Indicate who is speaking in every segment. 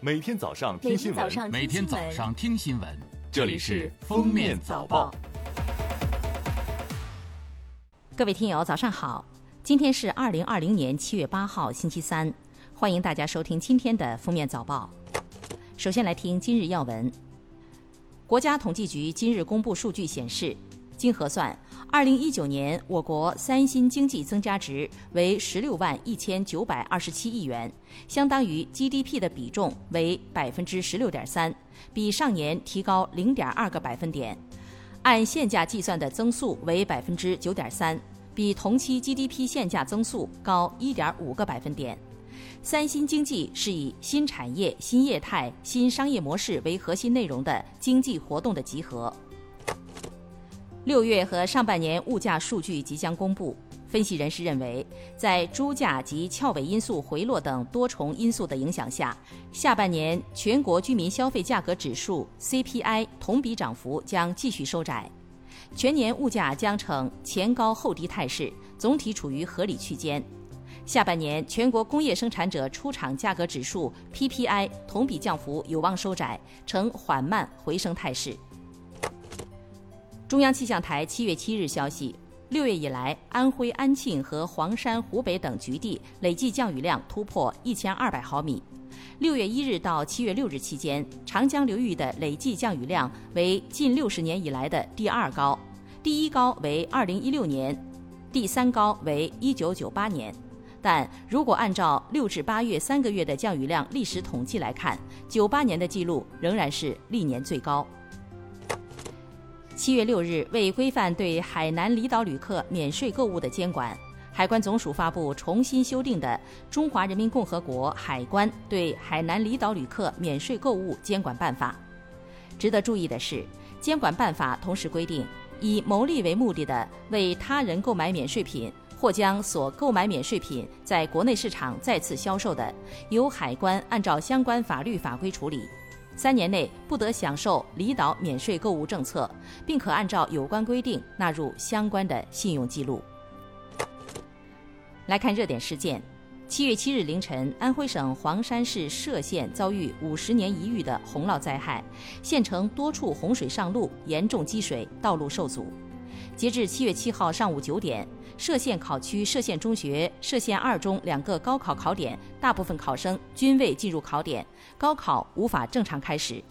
Speaker 1: 每天早上听新闻，
Speaker 2: 每天早上听新闻，
Speaker 1: 这里是《封面早报》。
Speaker 3: 各位听友，早上好！今天是二零二零年七月八号，星期三，欢迎大家收听今天的《封面早报》。首先来听今日要闻。国家统计局今日公布数据显示。经核算，二零一九年我国三新经济增加值为十六万一千九百二十七亿元，相当于 GDP 的比重为百分之十六点三，比上年提高零点二个百分点。按现价计算的增速为百分之九点三，比同期 GDP 现价增速高一点五个百分点。三新经济是以新产业、新业态、新商业模式为核心内容的经济活动的集合。六月和上半年物价数据即将公布，分析人士认为，在猪价及翘尾因素回落等多重因素的影响下，下半年全国居民消费价格指数 CPI 同比涨幅将继续收窄，全年物价将呈前高后低态势，总体处于合理区间。下半年全国工业生产者出厂价格指数 PPI 同比降幅有望收窄，呈缓慢回升态势。中央气象台七月七日消息，六月以来，安徽安庆和黄山、湖北等局地累计降雨量突破一千二百毫米。六月一日到七月六日期间，长江流域的累计降雨量为近六十年以来的第二高，第一高为二零一六年，第三高为一九九八年。但如果按照六至八月三个月的降雨量历史统计来看，九八年的记录仍然是历年最高。七月六日，为规范对海南离岛旅客免税购物的监管，海关总署发布重新修订的《中华人民共和国海关对海南离岛旅客免税购物监管办法》。值得注意的是，监管办法同时规定，以牟利为目的的为他人购买免税品或将所购买免税品在国内市场再次销售的，由海关按照相关法律法规处理。三年内不得享受离岛免税购物政策，并可按照有关规定纳入相关的信用记录。来看热点事件：七月七日凌晨，安徽省黄山市歙县遭遇五十年一遇的洪涝灾害，县城多处洪水上路，严重积水，道路受阻。截至七月七号上午九点。歙县考区歙县中学、歙县二中两个高考考点，大部分考生均未进入考点，高考无法正常开始。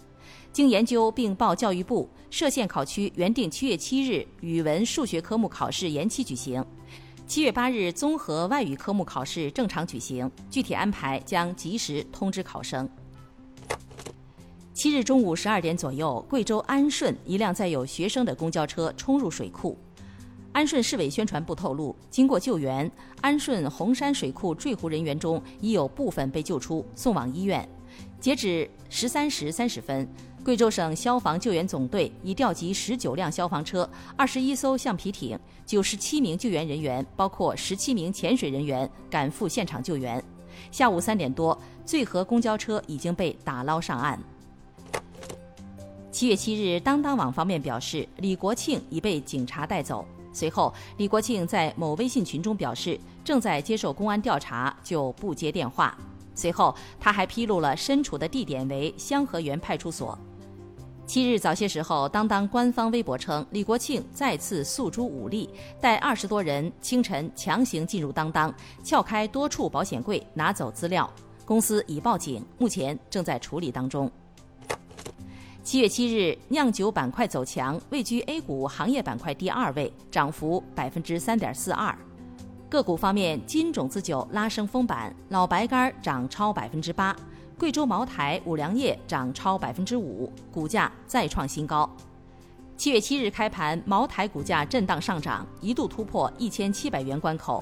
Speaker 3: 经研究并报教育部，歙县考区原定七月七日语文、数学科目考试延期举行，七月八日综合外语科目考试正常举行，具体安排将及时通知考生。七日中午十二点左右，贵州安顺一辆载有学生的公交车冲入水库。安顺市委宣传部透露，经过救援，安顺红山水库坠湖人员中已有部分被救出，送往医院。截止十三时三十分，贵州省消防救援总队已调集十九辆消防车、二十一艘橡皮艇、九十七名救援人员，包括十七名潜水人员，赶赴现场救援。下午三点多，醉河公交车已经被打捞上岸。七月七日，当当网方面表示，李国庆已被警察带走。随后，李国庆在某微信群中表示正在接受公安调查，就不接电话。随后，他还披露了身处的地点为香河园派出所。七日早些时候，当当官方微博称，李国庆再次诉诸武力，带二十多人清晨强行进入当当，撬开多处保险柜拿走资料。公司已报警，目前正在处理当中。七月七日，酿酒板块走强，位居 A 股行业板块第二位，涨幅百分之三点四二。个股方面，金种子酒拉升封板，老白干涨超百分之八，贵州茅台、五粮液涨超百分之五，股价再创新高。七月七日开盘，茅台股价震荡上涨，一度突破一千七百元关口。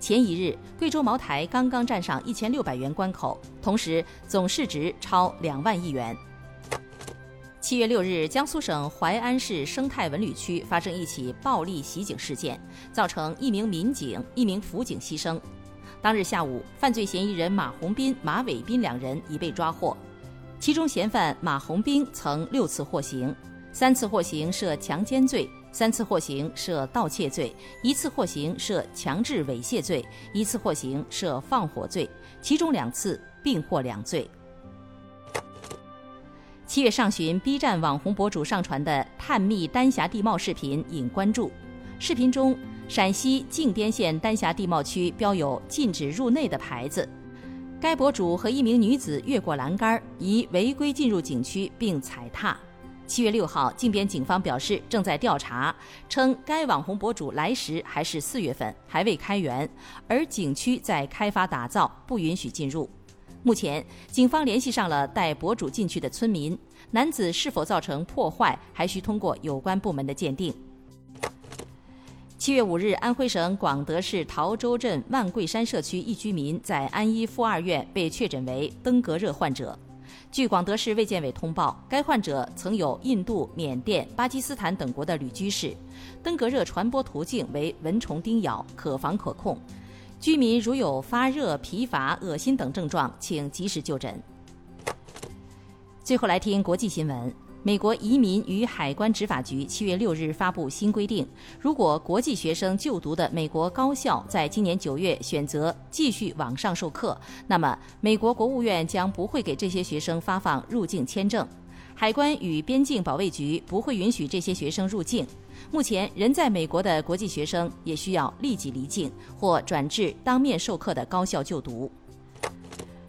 Speaker 3: 前一日，贵州茅台刚刚站上一千六百元关口，同时总市值超两万亿元。七月六日，江苏省淮安市生态文旅区发生一起暴力袭警事件，造成一名民警、一名辅警牺牲。当日下午，犯罪嫌疑人马红斌、马伟斌两人已被抓获，其中嫌犯马红斌曾六次获刑，三次获刑涉强奸罪，三次获刑涉盗窃罪，一次获刑涉强制猥亵罪，一次获刑涉放火罪，其中两次并获两罪。七月上旬，B 站网红博主上传的探秘丹霞地貌视频引关注。视频中，陕西靖边县丹霞地貌区标有“禁止入内”的牌子。该博主和一名女子越过栏杆，疑违规进入景区并踩踏。七月六号，靖边警方表示正在调查，称该网红博主来时还是四月份，还未开园，而景区在开发打造，不允许进入。目前，警方联系上了带博主进去的村民，男子是否造成破坏，还需通过有关部门的鉴定。七月五日，安徽省广德市陶州镇万桂山社区一居民在安医附二院被确诊为登革热患者。据广德市卫健委通报，该患者曾有印度、缅甸、巴基斯坦等国的旅居史，登革热传播途径为蚊虫叮咬，可防可控。居民如有发热、疲乏、恶心等症状，请及时就诊。最后来听国际新闻：美国移民与海关执法局七月六日发布新规定，如果国际学生就读的美国高校在今年九月选择继续网上授课，那么美国国务院将不会给这些学生发放入境签证。海关与边境保卫局不会允许这些学生入境。目前，人在美国的国际学生也需要立即离境或转至当面授课的高校就读。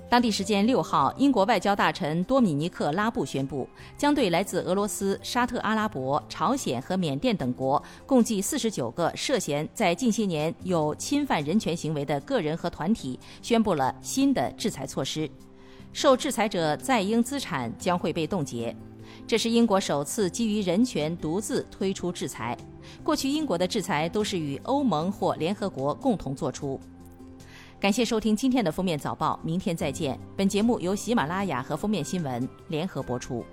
Speaker 3: 当地时间六号，英国外交大臣多米尼克·拉布宣布，将对来自俄罗斯、沙特阿拉伯、朝鲜和缅甸等国共计四十九个涉嫌在近些年有侵犯人权行为的个人和团体，宣布了新的制裁措施。受制裁者在英资产将会被冻结，这是英国首次基于人权独自推出制裁。过去英国的制裁都是与欧盟或联合国共同做出。感谢收听今天的封面早报，明天再见。本节目由喜马拉雅和封面新闻联合播出。